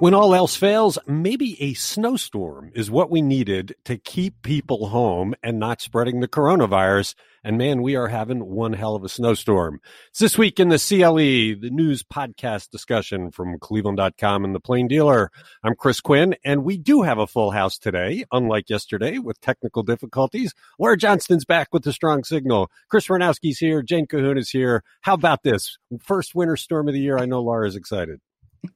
When all else fails, maybe a snowstorm is what we needed to keep people home and not spreading the coronavirus. And man, we are having one hell of a snowstorm. It's this week in the CLE, the news podcast discussion from cleveland.com and the plain dealer. I'm Chris Quinn, and we do have a full house today, unlike yesterday with technical difficulties. Laura Johnston's back with the strong signal. Chris Ranowski's here. Jane Cahoon is here. How about this? First winter storm of the year. I know Laura's excited.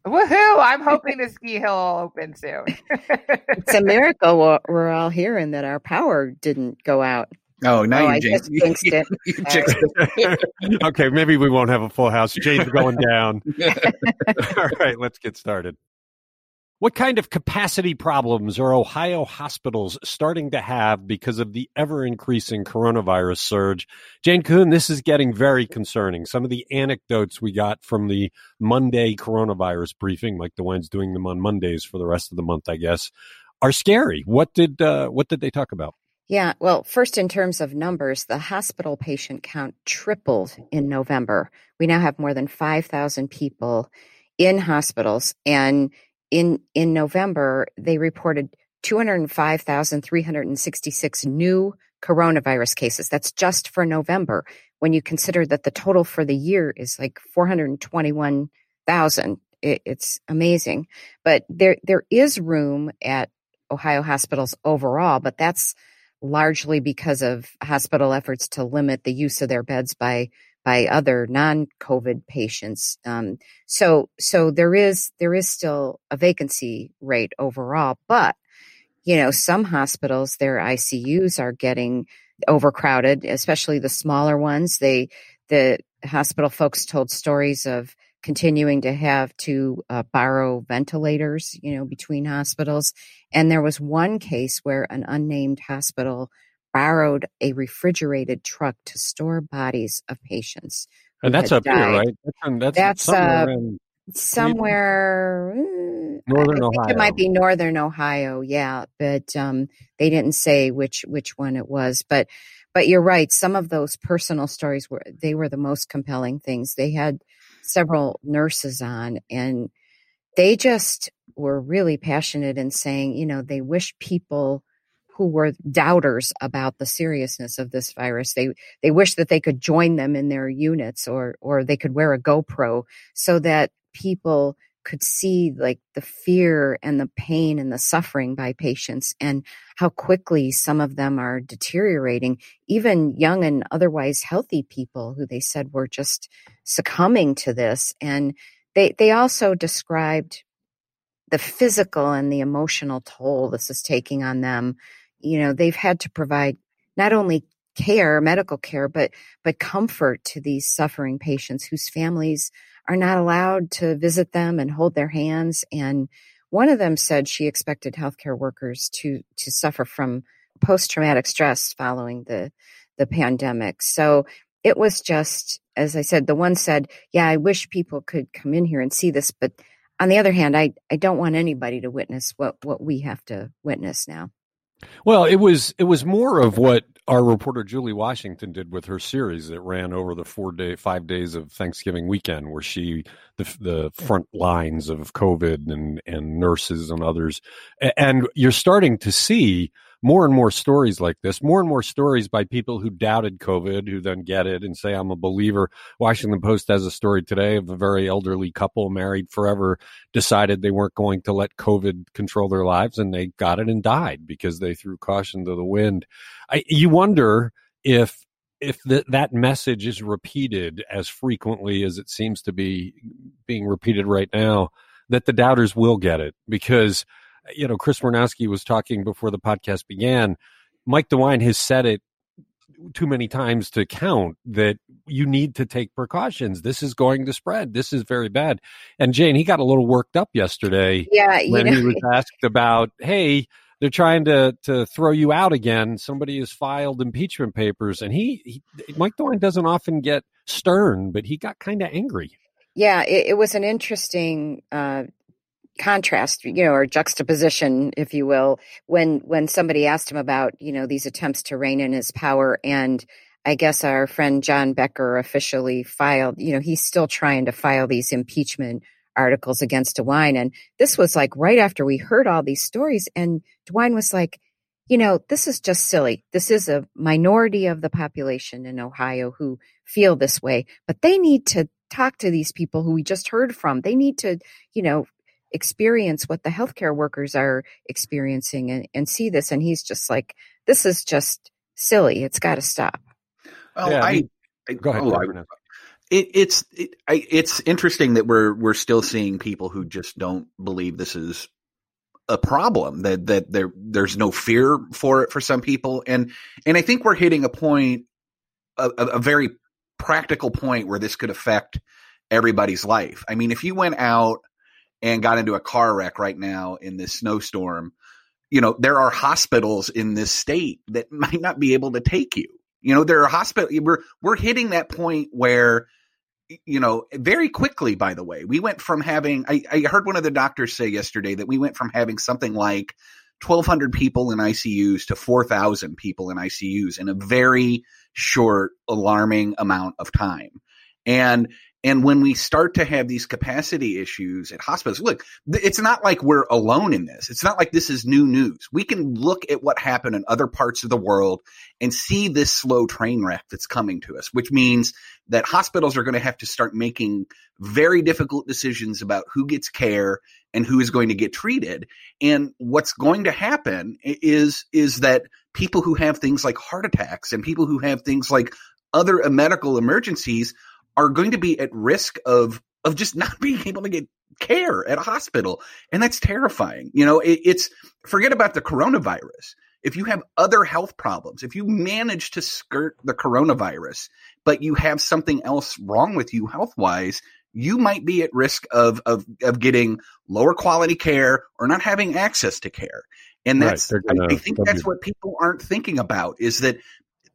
Woohoo! I'm hoping the ski hill will open soon. it's a miracle we're all here and that our power didn't go out. Oh, now oh, you jinxed, jinxed it. you jinxed it. okay, maybe we won't have a full house. Jane's going down. all right, let's get started. What kind of capacity problems are Ohio hospitals starting to have because of the ever increasing coronavirus surge? Jane Kuhn, this is getting very concerning. Some of the anecdotes we got from the Monday coronavirus briefing, like the ones doing them on Mondays for the rest of the month, I guess, are scary. What did uh, what did they talk about? Yeah, well, first, in terms of numbers, the hospital patient count tripled in November. We now have more than 5,000 people in hospitals. And in in November, they reported 205,366 new coronavirus cases. That's just for November. When you consider that the total for the year is like 421,000, it, it's amazing. But there there is room at Ohio hospitals overall, but that's largely because of hospital efforts to limit the use of their beds by by other non-COVID patients. Um, so, so there is there is still a vacancy rate overall, but you know, some hospitals their ICUs are getting overcrowded, especially the smaller ones. They the hospital folks told stories of continuing to have to uh, borrow ventilators, you know, between hospitals. And there was one case where an unnamed hospital borrowed a refrigerated truck to store bodies of patients. And that's up died. here, right? That's, that's, that's somewhere, uh, somewhere mm, northern Ohio. It might be northern Ohio, yeah, but um, they didn't say which which one it was. But but you're right. Some of those personal stories were they were the most compelling things. They had several nurses on, and they just were really passionate in saying, you know, they wish people who were doubters about the seriousness of this virus. They they wish that they could join them in their units or or they could wear a GoPro so that people could see like the fear and the pain and the suffering by patients and how quickly some of them are deteriorating. Even young and otherwise healthy people who they said were just succumbing to this. And they they also described the physical and the emotional toll this is taking on them you know, they've had to provide not only care, medical care, but but comfort to these suffering patients whose families are not allowed to visit them and hold their hands. And one of them said she expected healthcare workers to to suffer from post traumatic stress following the the pandemic. So it was just, as I said, the one said, "Yeah, I wish people could come in here and see this," but on the other hand, I I don't want anybody to witness what what we have to witness now. Well, it was it was more of what our reporter Julie Washington did with her series that ran over the four day five days of Thanksgiving weekend, where she the the front lines of COVID and and nurses and others, and you're starting to see more and more stories like this, more and more stories by people who doubted COVID, who then get it and say, I'm a believer. Washington Post has a story today of a very elderly couple married forever, decided they weren't going to let COVID control their lives and they got it and died because they threw caution to the wind. I, you wonder if if the, that message is repeated as frequently as it seems to be being repeated right now, that the doubters will get it because you know, Chris Warnowski was talking before the podcast began. Mike DeWine has said it too many times to count that you need to take precautions. This is going to spread. This is very bad. And Jane, he got a little worked up yesterday yeah, when know. he was asked about, hey, they're trying to to throw you out again. Somebody has filed impeachment papers, and he, he Mike DeWine doesn't often get stern, but he got kind of angry. Yeah, it, it, was an interesting uh, contrast, you know, or juxtaposition, if you will, when when somebody asked him about, you know, these attempts to rein in his power and I guess our friend John Becker officially filed, you know, he's still trying to file these impeachment articles against DeWine. And this was like right after we heard all these stories. And DeWine was like, you know, this is just silly. This is a minority of the population in Ohio who feel this way, but they need to talk to these people who we just heard from. They need to, you know, experience what the healthcare workers are experiencing and, and see this. And he's just like, this is just silly. It's got to stop. Well, yeah, I, I, go ahead. Oh, I, it, it's it, I, it's interesting that we're we're still seeing people who just don't believe this is a problem that that there there's no fear for it for some people and and I think we're hitting a point a, a very practical point where this could affect everybody's life. I mean, if you went out and got into a car wreck right now in this snowstorm, you know, there are hospitals in this state that might not be able to take you. You know, there are hospital we're we're hitting that point where you know, very quickly, by the way, we went from having, I, I heard one of the doctors say yesterday that we went from having something like 1,200 people in ICUs to 4,000 people in ICUs in a very short, alarming amount of time. And and when we start to have these capacity issues at hospitals, look, it's not like we're alone in this. It's not like this is new news. We can look at what happened in other parts of the world and see this slow train wreck that's coming to us, which means that hospitals are going to have to start making very difficult decisions about who gets care and who is going to get treated. And what's going to happen is, is that people who have things like heart attacks and people who have things like other uh, medical emergencies are going to be at risk of of just not being able to get care at a hospital. And that's terrifying. You know it, it's forget about the coronavirus. If you have other health problems if you manage to skirt the coronavirus but you have something else wrong with you health wise you might be at risk of, of of getting lower quality care or not having access to care. And that's right, gonna, I, I think that's what people aren't thinking about is that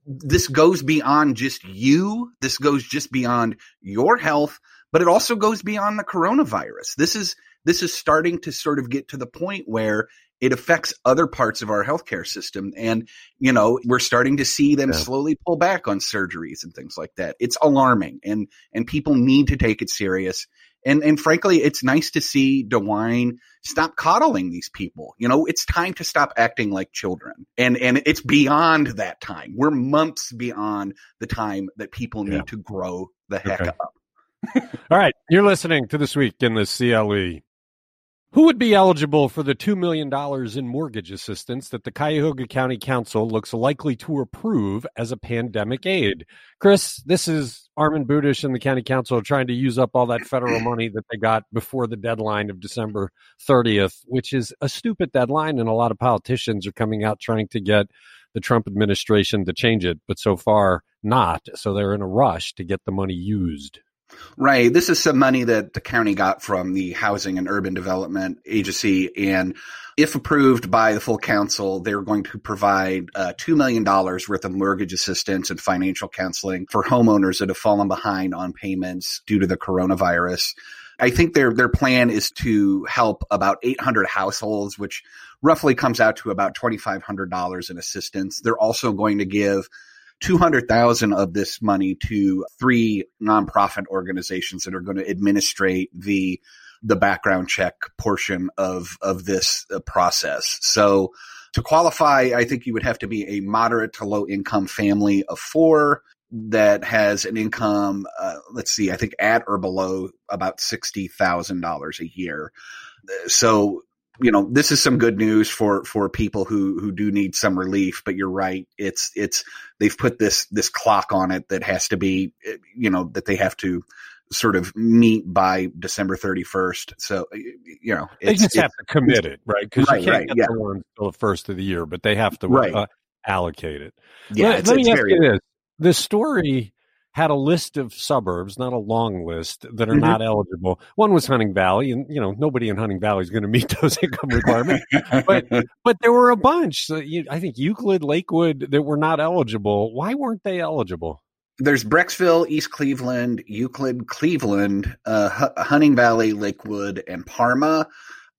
this goes beyond just you. This goes just beyond your health, but it also goes beyond the coronavirus. This is this is starting to sort of get to the point where it affects other parts of our healthcare system. And, you know, we're starting to see them yeah. slowly pull back on surgeries and things like that. It's alarming and, and people need to take it serious. And and frankly, it's nice to see DeWine stop coddling these people. You know, it's time to stop acting like children. And and it's beyond that time. We're months beyond the time that people need yeah. to grow the heck okay. up. All right, you're listening to this week in the CLE. Who would be eligible for the $2 million in mortgage assistance that the Cuyahoga County Council looks likely to approve as a pandemic aid? Chris, this is Armond Budish and the County Council trying to use up all that federal money that they got before the deadline of December 30th, which is a stupid deadline. And a lot of politicians are coming out trying to get the Trump administration to change it, but so far not. So they're in a rush to get the money used. Right. This is some money that the county got from the Housing and Urban Development Agency. And if approved by the full council, they're going to provide uh, $2 million worth of mortgage assistance and financial counseling for homeowners that have fallen behind on payments due to the coronavirus. I think their their plan is to help about 800 households, which roughly comes out to about $2,500 in assistance. They're also going to give 200,000 of this money to three nonprofit organizations that are going to administrate the the background check portion of of this uh, process. So to qualify, I think you would have to be a moderate to low income family of four that has an income, uh, let's see, I think at or below about $60,000 a year. So you know, this is some good news for for people who who do need some relief. But you're right; it's it's they've put this this clock on it that has to be, you know, that they have to sort of meet by December 31st. So, you know, they just have to commit it, right? Because right, you can't right, get yeah. the one until the first of the year, but they have to right. uh, allocate it. Yeah, let, let me ask you this: the story had a list of suburbs, not a long list, that are mm-hmm. not eligible. One was Hunting Valley, and you know nobody in Hunting Valley is going to meet those income requirements. but but there were a bunch. So you, I think Euclid, Lakewood, that were not eligible. Why weren't they eligible? There's Brecksville, East Cleveland, Euclid, Cleveland, uh, Hunting Valley, Lakewood, and Parma.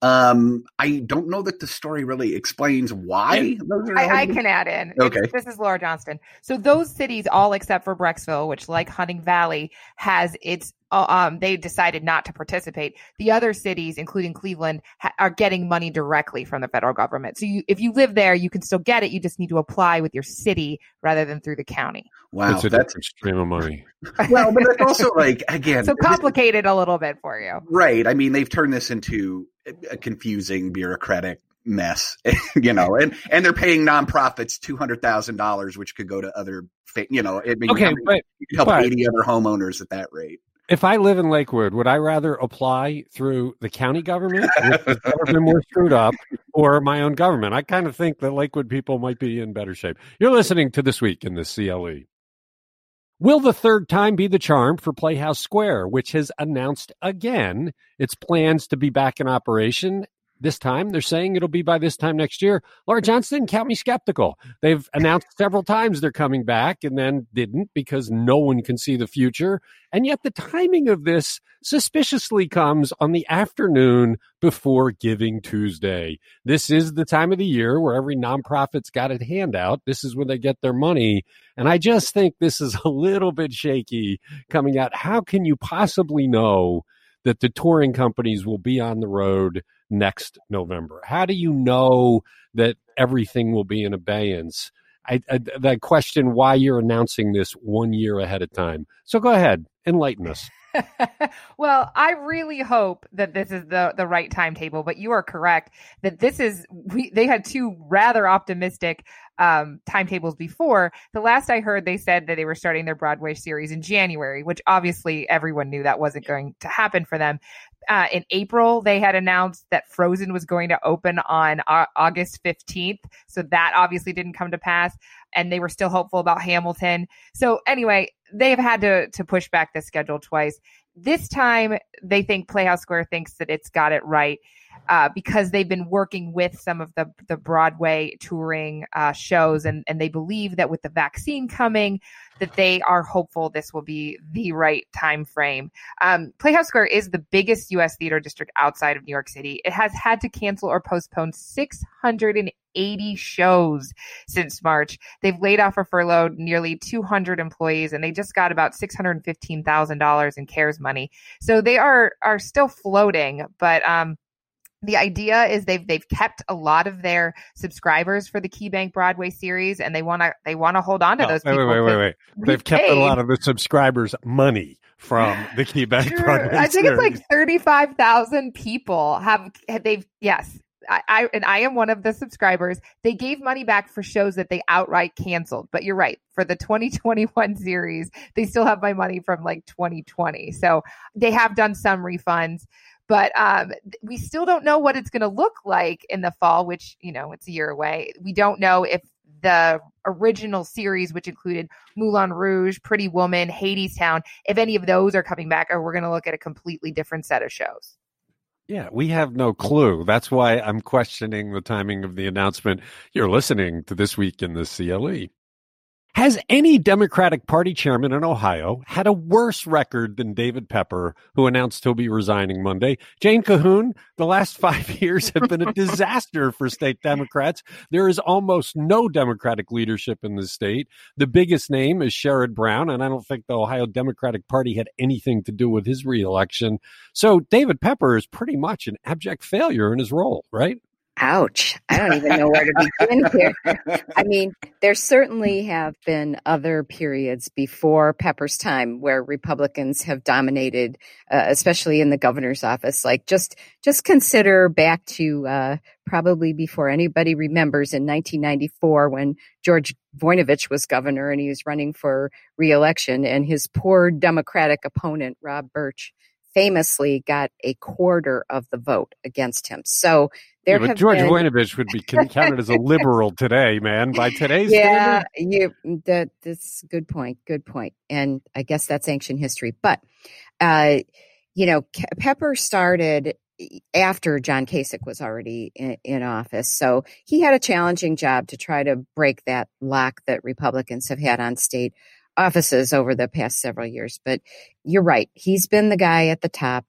Um, I don't know that the story really explains why. I, I, can add in. Okay. This is Laura Johnston. So those cities, all except for Brecksville, which like Hunting Valley, has its um, they decided not to participate. The other cities, including Cleveland, ha- are getting money directly from the federal government. So you, if you live there, you can still get it. You just need to apply with your city rather than through the county. Wow, that's a that's stream of money. well, but it's also like again, so complicated a little bit for you, right? I mean, they've turned this into a confusing bureaucratic mess, you know, and and they're paying nonprofits two hundred thousand dollars, which could go to other, you know, it, okay, I mean, but help but, eighty other homeowners at that rate. If I live in Lakewood, would I rather apply through the county government, which been more screwed up, or my own government? I kind of think that Lakewood people might be in better shape. You're listening to This Week in the CLE. Will the third time be the charm for Playhouse Square, which has announced again its plans to be back in operation this time. They're saying it'll be by this time next year. Laura Johnston, count me skeptical. They've announced several times they're coming back and then didn't because no one can see the future. And yet the timing of this suspiciously comes on the afternoon before Giving Tuesday. This is the time of the year where every nonprofit's got a handout. This is when they get their money. And I just think this is a little bit shaky coming out. How can you possibly know that the touring companies will be on the road next November? How do you know that everything will be in abeyance? I, I, that question why you're announcing this one year ahead of time. So go ahead, enlighten us. well, I really hope that this is the the right timetable, but you are correct that this is we they had two rather optimistic um, timetables before. The last I heard, they said that they were starting their Broadway series in January, which obviously everyone knew that wasn't going to happen for them. Uh, in April, they had announced that Frozen was going to open on uh, August 15th. So that obviously didn't come to pass. And they were still hopeful about Hamilton. So anyway, they've had to, to push back the schedule twice. This time, they think Playhouse Square thinks that it's got it right uh, because they've been working with some of the the Broadway touring uh, shows, and and they believe that with the vaccine coming, that they are hopeful this will be the right time frame. Um, Playhouse Square is the biggest U.S. theater district outside of New York City. It has had to cancel or postpone 680 shows since March. They've laid off or furloughed nearly 200 employees, and they just got about $615,000 in CARES money. So they are are still floating, but um, the idea is they've they've kept a lot of their subscribers for the KeyBank Broadway series, and they want to they want to hold on to oh, those. Wait, people wait, wait, wait, wait. They've kept a lot of the subscribers' money from the KeyBank. Broadway. I think series. it's like thirty five thousand people have they've yes. I, I and I am one of the subscribers. They gave money back for shows that they outright canceled. But you're right. For the 2021 series, they still have my money from like 2020. So they have done some refunds but um, we still don't know what it's going to look like in the fall, which, you know, it's a year away. We don't know if the original series, which included Moulin Rouge, Pretty Woman, Hadestown, if any of those are coming back, or we're going to look at a completely different set of shows. Yeah, we have no clue. That's why I'm questioning the timing of the announcement. You're listening to This Week in the CLE. Has any Democratic Party chairman in Ohio had a worse record than David Pepper, who announced he'll be resigning Monday? Jane Cahoon, the last five years have been a disaster for state Democrats. There is almost no Democratic leadership in the state. The biggest name is Sherrod Brown, and I don't think the Ohio Democratic Party had anything to do with his reelection. So David Pepper is pretty much an abject failure in his role, right? Ouch. I don't even know where to begin here. I mean, there certainly have been other periods before Pepper's time where Republicans have dominated, uh, especially in the governor's office. Like just, just consider back to, uh, probably before anybody remembers in 1994 when George Voinovich was governor and he was running for reelection and his poor Democratic opponent, Rob Burch, famously got a quarter of the vote against him. So there yeah, but George been... Voinovich would be counted as a liberal today, man. By today's yeah, you that that's good point. Good point. And I guess that's ancient history. But uh, you know, Pepper started after John Kasich was already in, in, office. So he had a challenging job to try to break that lock that Republicans have had on state offices over the past several years. But you're right. He's been the guy at the top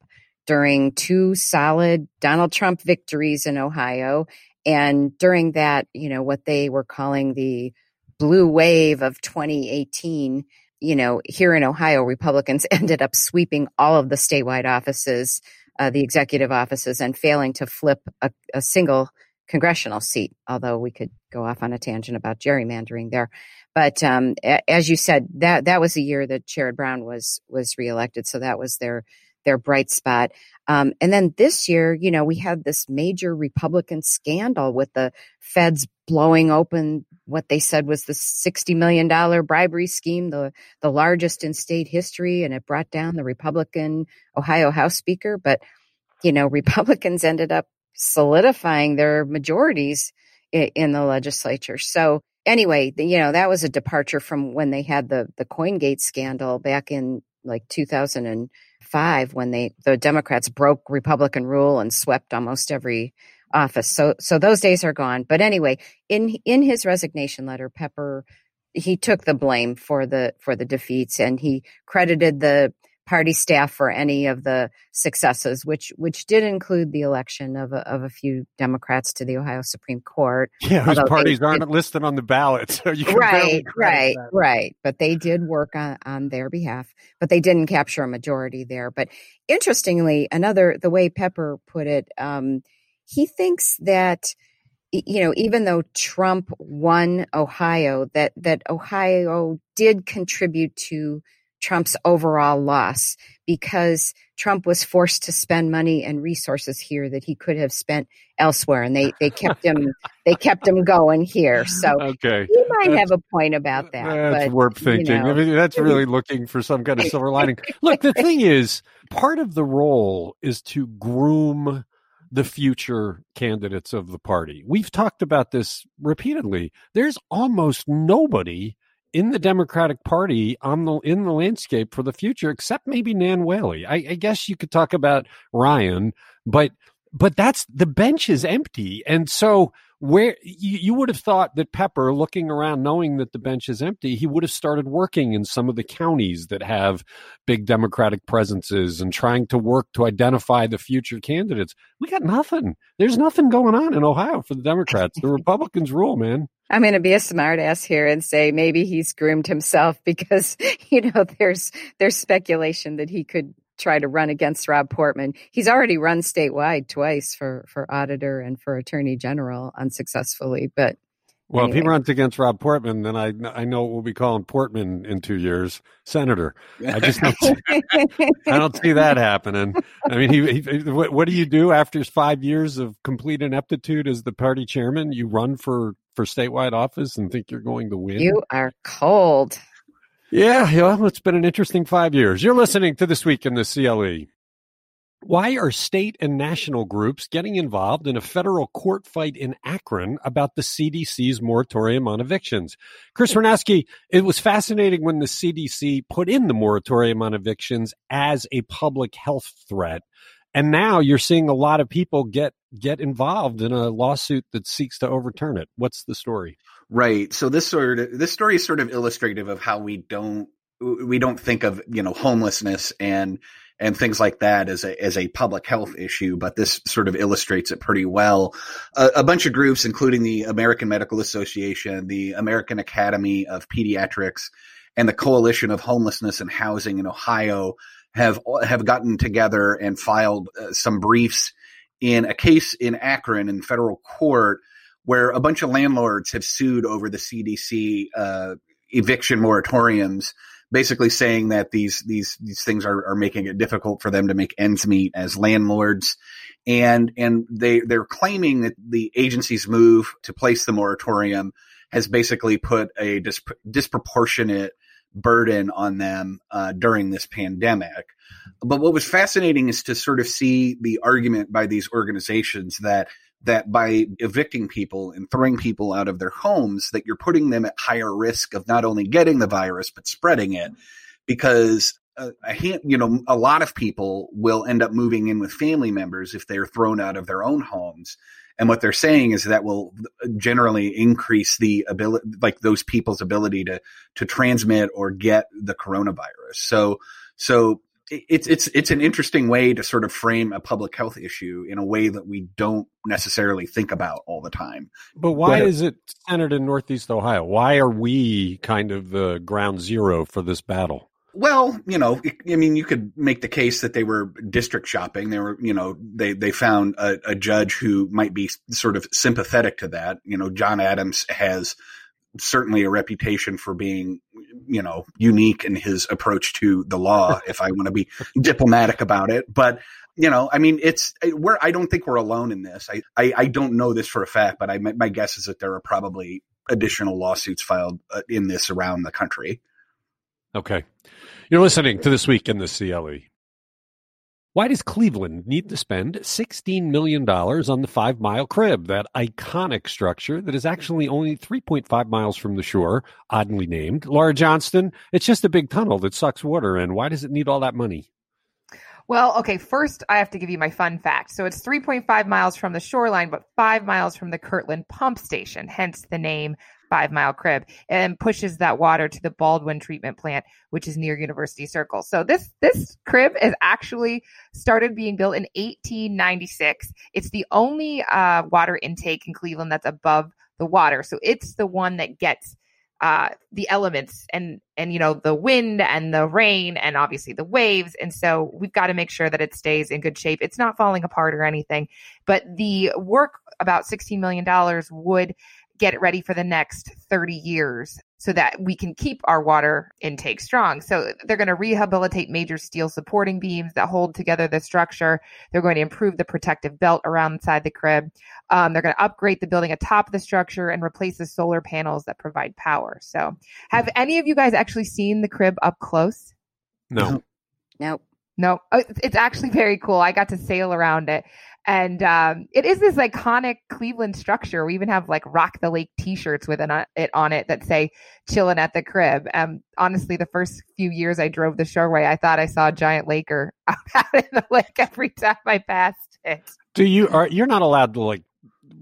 during two solid Donald Trump victories in Ohio. And during that, you know, what they were calling the blue wave of 2018, you know, here in Ohio, Republicans ended up sweeping all of the statewide offices, uh, the executive offices, and failing to flip a, a single congressional seat. Although we could go off on a tangent about gerrymandering there, but um, as you said, that that was the year that Sherrod Brown was was reelected, so that was their their bright spot. Um, and then this year, you know, we had this major Republican scandal with the feds blowing open what they said was the $60 million bribery scheme, the, the largest in state history. And it brought down the Republican Ohio House Speaker. But, you know, Republicans ended up solidifying their majorities in, the legislature. So anyway, you know, that was a departure from when they had the, the CoinGate scandal back in like 2005 when they the Democrats broke Republican rule and swept almost every office. So so those days are gone. But anyway, in in his resignation letter, Pepper he took the blame for the for the defeats and he credited the party staff for any of the successes, which which did include the election of a, of a few Democrats to the Ohio Supreme Court. Yeah, whose parties aren't listed on the ballot, so you right, right, that. right. But they did work on on their behalf, but they didn't capture a majority there. But interestingly, another the way Pepper put it, um, he thinks that you know even though Trump won Ohio, that that Ohio did contribute to Trump's overall loss because Trump was forced to spend money and resources here that he could have spent elsewhere, and they they kept him they kept him going here. So okay, he might that's, have a point about that. That's but, warp thinking. You know. I mean, that's really looking for some kind of silver lining. Look, the thing is, part of the role is to groom the future candidates of the party. We've talked about this repeatedly. There's almost nobody in the Democratic Party on the in the landscape for the future, except maybe Nan Whaley. I, I guess you could talk about Ryan, but but that's the bench is empty, and so where you, you would have thought that Pepper, looking around, knowing that the bench is empty, he would have started working in some of the counties that have big Democratic presences and trying to work to identify the future candidates. We got nothing. There's nothing going on in Ohio for the Democrats. The Republicans rule, man. I'm going to be a smartass here and say maybe he's groomed himself because you know there's there's speculation that he could try to run against Rob Portman. He's already run statewide twice for for auditor and for attorney general unsuccessfully, but well, anyway. if he runs against Rob Portman, then I I know we'll be calling Portman in two years senator. I just don't see, I don't see that happening. I mean, he, he what, what do you do after five years of complete ineptitude as the party chairman? You run for for statewide office and think you're going to win? You are cold. Yeah, well, it's been an interesting five years. You're listening to This Week in the CLE. Why are state and national groups getting involved in a federal court fight in Akron about the CDC's moratorium on evictions? Chris Ranowski, it was fascinating when the CDC put in the moratorium on evictions as a public health threat. And now you're seeing a lot of people get get involved in a lawsuit that seeks to overturn it. What's the story? Right. So this sort of this story is sort of illustrative of how we don't we don't think of you know homelessness and and things like that as a as a public health issue, but this sort of illustrates it pretty well. A, a bunch of groups, including the American Medical Association, the American Academy of Pediatrics, and the Coalition of Homelessness and Housing in Ohio, have have gotten together and filed uh, some briefs in a case in Akron in federal court where a bunch of landlords have sued over the CDC uh, eviction moratoriums, basically saying that these these these things are, are making it difficult for them to make ends meet as landlords, and and they they're claiming that the agency's move to place the moratorium has basically put a disp- disproportionate burden on them uh, during this pandemic. But what was fascinating is to sort of see the argument by these organizations that that by evicting people and throwing people out of their homes that you're putting them at higher risk of not only getting the virus but spreading it because a, a you know a lot of people will end up moving in with family members if they're thrown out of their own homes and what they're saying is that will generally increase the ability like those people's ability to to transmit or get the coronavirus so so it's it's it's an interesting way to sort of frame a public health issue in a way that we don't necessarily think about all the time. But why is it centered in Northeast Ohio? Why are we kind of the ground zero for this battle? Well, you know, I mean, you could make the case that they were district shopping. They were, you know, they, they found a, a, judge who might be sort of sympathetic to that. You know, John Adams has certainly a reputation for being, you know, unique in his approach to the law, if I want to be diplomatic about it. But, you know, I mean, it's, we're, I don't think we're alone in this. I, I, I don't know this for a fact, but I, my guess is that there are probably additional lawsuits filed uh, in this around the country. Okay. You're listening to This Week in the CLE. Why does Cleveland need to spend $16 million on the Five Mile Crib, that iconic structure that is actually only 3.5 miles from the shore, oddly named? Laura Johnston, it's just a big tunnel that sucks water in. Why does it need all that money? Well, okay, first I have to give you my fun fact. So it's 3.5 miles from the shoreline, but five miles from the Kirtland pump station, hence the name five mile crib and pushes that water to the Baldwin treatment plant, which is near University Circle. So this, this crib is actually started being built in 1896. It's the only uh, water intake in Cleveland that's above the water. So it's the one that gets uh, the elements and and you know the wind and the rain and obviously the waves and so we've got to make sure that it stays in good shape it's not falling apart or anything but the work about 16 million dollars would get it ready for the next 30 years so that we can keep our water intake strong. So they're going to rehabilitate major steel supporting beams that hold together the structure. They're going to improve the protective belt around inside the crib. Um, they're going to upgrade the building atop the structure and replace the solar panels that provide power. So have any of you guys actually seen the crib up close? No. Nope. No, oh, it's actually very cool. I got to sail around it. And um, it is this iconic Cleveland structure. We even have like Rock the Lake T-shirts with an, uh, it on it that say "Chillin' at the Crib." Um, honestly, the first few years I drove the shoreway, I thought I saw a giant laker out in the lake every time I passed it. Do you are you're not allowed to like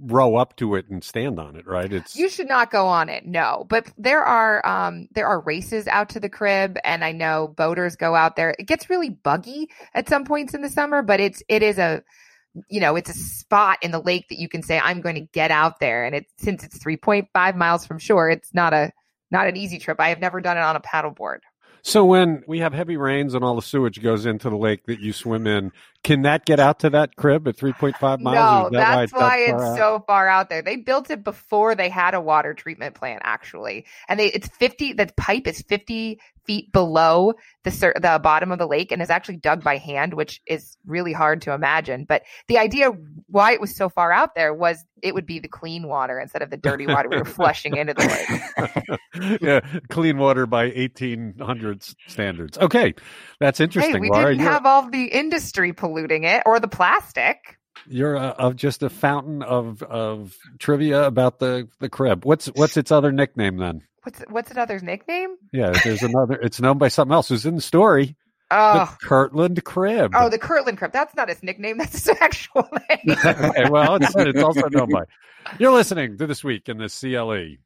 row up to it and stand on it, right? It's you should not go on it, no. But there are um there are races out to the crib, and I know boaters go out there. It gets really buggy at some points in the summer, but it's it is a you know, it's a spot in the lake that you can say, I'm going to get out there. And it's since it's 3.5 miles from shore, it's not a not an easy trip. I have never done it on a paddleboard. So when we have heavy rains and all the sewage goes into the lake that you swim in, can that get out to that crib at 3.5 miles? No, that that's why, why it's, it's so far out there. They built it before they had a water treatment plant, actually, and they it's 50. The pipe is 50 feet below the the bottom of the lake and is actually dug by hand, which is really hard to imagine. But the idea why it was so far out there was it would be the clean water instead of the dirty water we were flushing into the lake. yeah, clean water by 1800s standards. Okay, that's interesting. Hey, we Laura, didn't have all the industry polluting it or the plastic. You're a, of just a fountain of of trivia about the the crib. What's what's its other nickname then? What's what's another nickname? Yeah, there's another. It's known by something else. Who's in the story? Oh, the Kirtland Crib. Oh, the Kirtland Crib. That's not his nickname. That's his actual name. okay, well, it's, it's also known by. You're listening to this week in the CLE.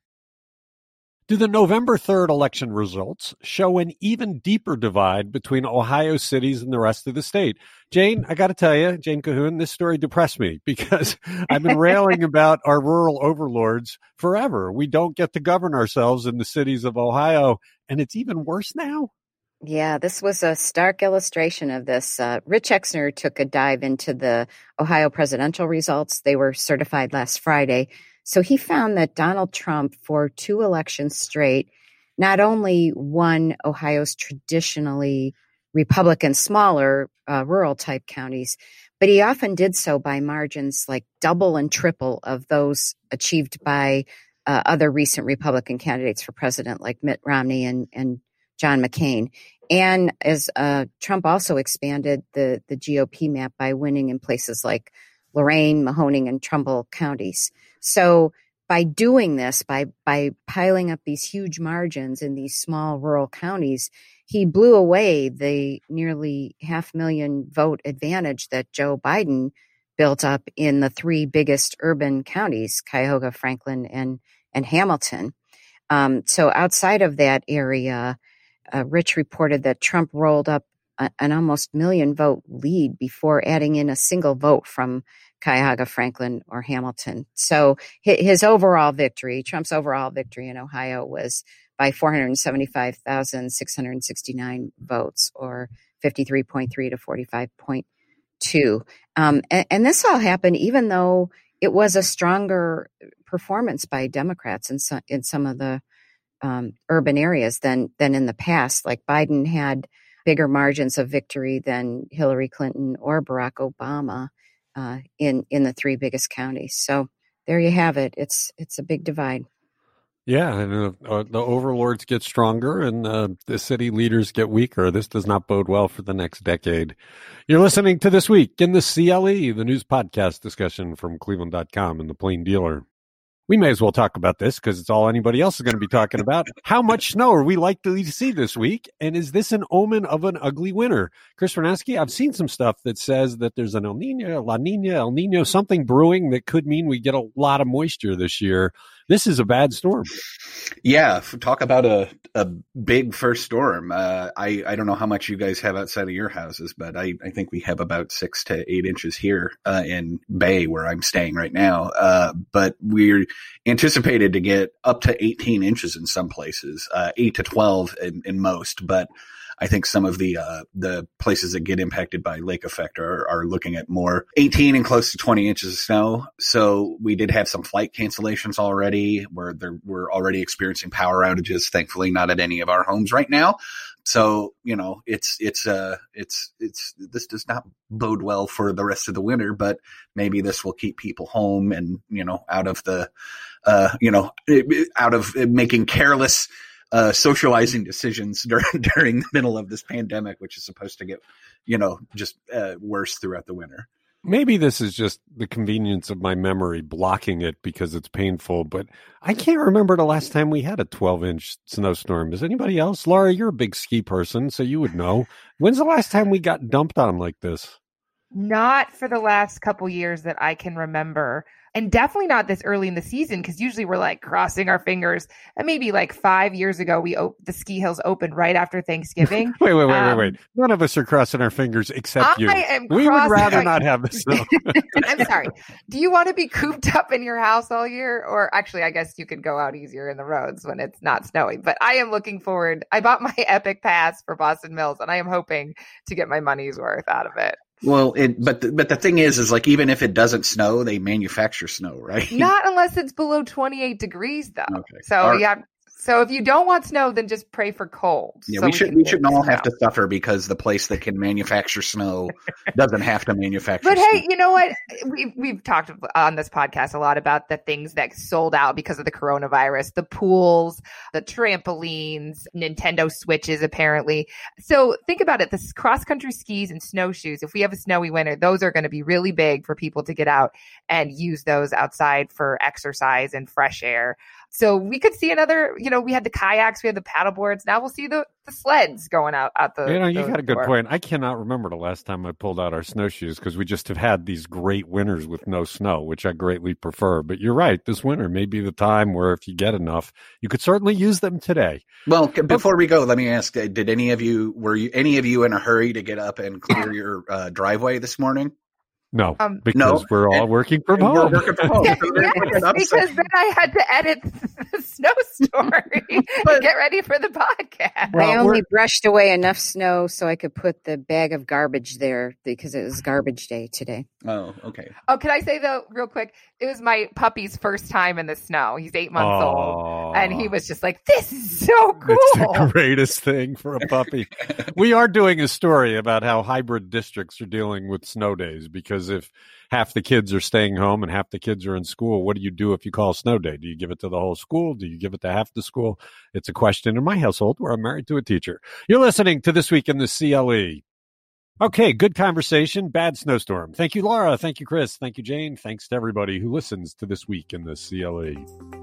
Do the November 3rd election results show an even deeper divide between Ohio cities and the rest of the state? Jane, I got to tell you, Jane Cahoon, this story depressed me because I've been railing about our rural overlords forever. We don't get to govern ourselves in the cities of Ohio, and it's even worse now. Yeah, this was a stark illustration of this. Uh, Rich Exner took a dive into the Ohio presidential results. They were certified last Friday. So he found that Donald Trump, for two elections straight, not only won Ohio's traditionally Republican, smaller uh, rural type counties, but he often did so by margins like double and triple of those achieved by uh, other recent Republican candidates for president, like Mitt Romney and, and John McCain. And as uh, Trump also expanded the, the GOP map by winning in places like Lorain, Mahoning, and Trumbull counties. So by doing this, by by piling up these huge margins in these small rural counties, he blew away the nearly half million vote advantage that Joe Biden built up in the three biggest urban counties, Cuyahoga, Franklin, and and Hamilton. Um, so outside of that area, uh, Rich reported that Trump rolled up an almost million vote lead before adding in a single vote from Cuyahoga, Franklin, or Hamilton. So his overall victory, Trump's overall victory in Ohio was by 475,669 votes, or 53.3 to 45.2. Um, and, and, this all happened even though it was a stronger performance by Democrats in some, in some of the um, urban areas than than in the past. Like Biden had bigger margins of victory than Hillary Clinton or Barack Obama uh, in in the three biggest counties. So there you have it. It's it's a big divide. Yeah, and uh, uh, the overlords get stronger and uh, the city leaders get weaker. This does not bode well for the next decade. You're listening to This Week in the CLE, the news podcast discussion from Cleveland.com and the Plain Dealer we may as well talk about this because it's all anybody else is going to be talking about. How much snow are we likely to see this week? And is this an omen of an ugly winter? Chris Vernansky, I've seen some stuff that says that there's an El Nino, La Nina, El Nino, something brewing that could mean we get a lot of moisture this year. This is a bad storm. Yeah, talk about a, a big first storm. Uh, I, I don't know how much you guys have outside of your houses, but I, I think we have about six to eight inches here uh, in Bay where I'm staying right now. Uh, but we're anticipated to get up to 18 inches in some places, uh, 8 to 12 in, in most. But I think some of the uh, the places that get impacted by lake effect are, are looking at more 18 and close to 20 inches of snow. So we did have some flight cancellations already where there, we're already experiencing power outages. Thankfully, not at any of our homes right now. So you know, it's it's uh it's it's this does not bode well for the rest of the winter, but maybe this will keep people home and you know out of the uh you know out of making careless uh, socializing decisions during during the middle of this pandemic, which is supposed to get, you know, just uh, worse throughout the winter. Maybe this is just the convenience of my memory blocking it because it's painful, but I can't remember the last time we had a 12 inch snowstorm. Is anybody else? Laura, you're a big ski person, so you would know. When's the last time we got dumped on like this? Not for the last couple years that I can remember and definitely not this early in the season because usually we're like crossing our fingers. And maybe like five years ago, we op- the ski hills opened right after Thanksgiving. wait, wait, wait, um, wait, wait. None of us are crossing our fingers except I you. we would rather not have this. I'm sorry. Do you want to be cooped up in your house all year, or actually, I guess you could go out easier in the roads when it's not snowing. But I am looking forward. I bought my Epic Pass for Boston Mills, and I am hoping to get my money's worth out of it. Well, it, but the, but the thing is, is like even if it doesn't snow, they manufacture snow, right? Not unless it's below twenty eight degrees, though. Okay. So Our, yeah, so if you don't want snow, then just pray for cold. Yeah, so we, should we shouldn't all snow. have to suffer because the place that can manufacture snow doesn't have to manufacture. But snow. hey, you know what? We we've talked on this podcast a lot about the things that sold out because of the coronavirus: the pools, the trampolines, Nintendo Switches, apparently. So think about it: the cross country skis and snowshoes. If we have a snowy winter, those are going to be really big for people to get out and use those outside for exercise and fresh air. So we could see another, you know, we had the kayaks, we had the paddle boards. Now we'll see the, the sleds going out at the. You know, you got a good door. point. I cannot remember the last time I pulled out our snowshoes because we just have had these great winters with no snow, which I greatly prefer. But you're right. This winter may be the time where if you get enough, you could certainly use them today. Well, before we go, let me ask: uh, Did any of you were you any of you in a hurry to get up and clear your uh, driveway this morning? No, um, because no, we're all and, working from home. We're working from home. yes, because then I had to edit the snow story but, get ready for the podcast. Well, I only brushed away enough snow so I could put the bag of garbage there because it was garbage day today. Oh, okay. Oh, can I say though, real quick? It was my puppy's first time in the snow. He's eight months Aww. old, and he was just like, "This is so cool." It's the greatest thing for a puppy. we are doing a story about how hybrid districts are dealing with snow days because if half the kids are staying home and half the kids are in school, what do you do if you call snow day? Do you give it to the whole school? Do you give it to half the school? It's a question in my household where I'm married to a teacher. You're listening to This Week in the CLE. Okay, good conversation, bad snowstorm. Thank you, Laura. Thank you, Chris. Thank you, Jane. Thanks to everybody who listens to This Week in the CLE.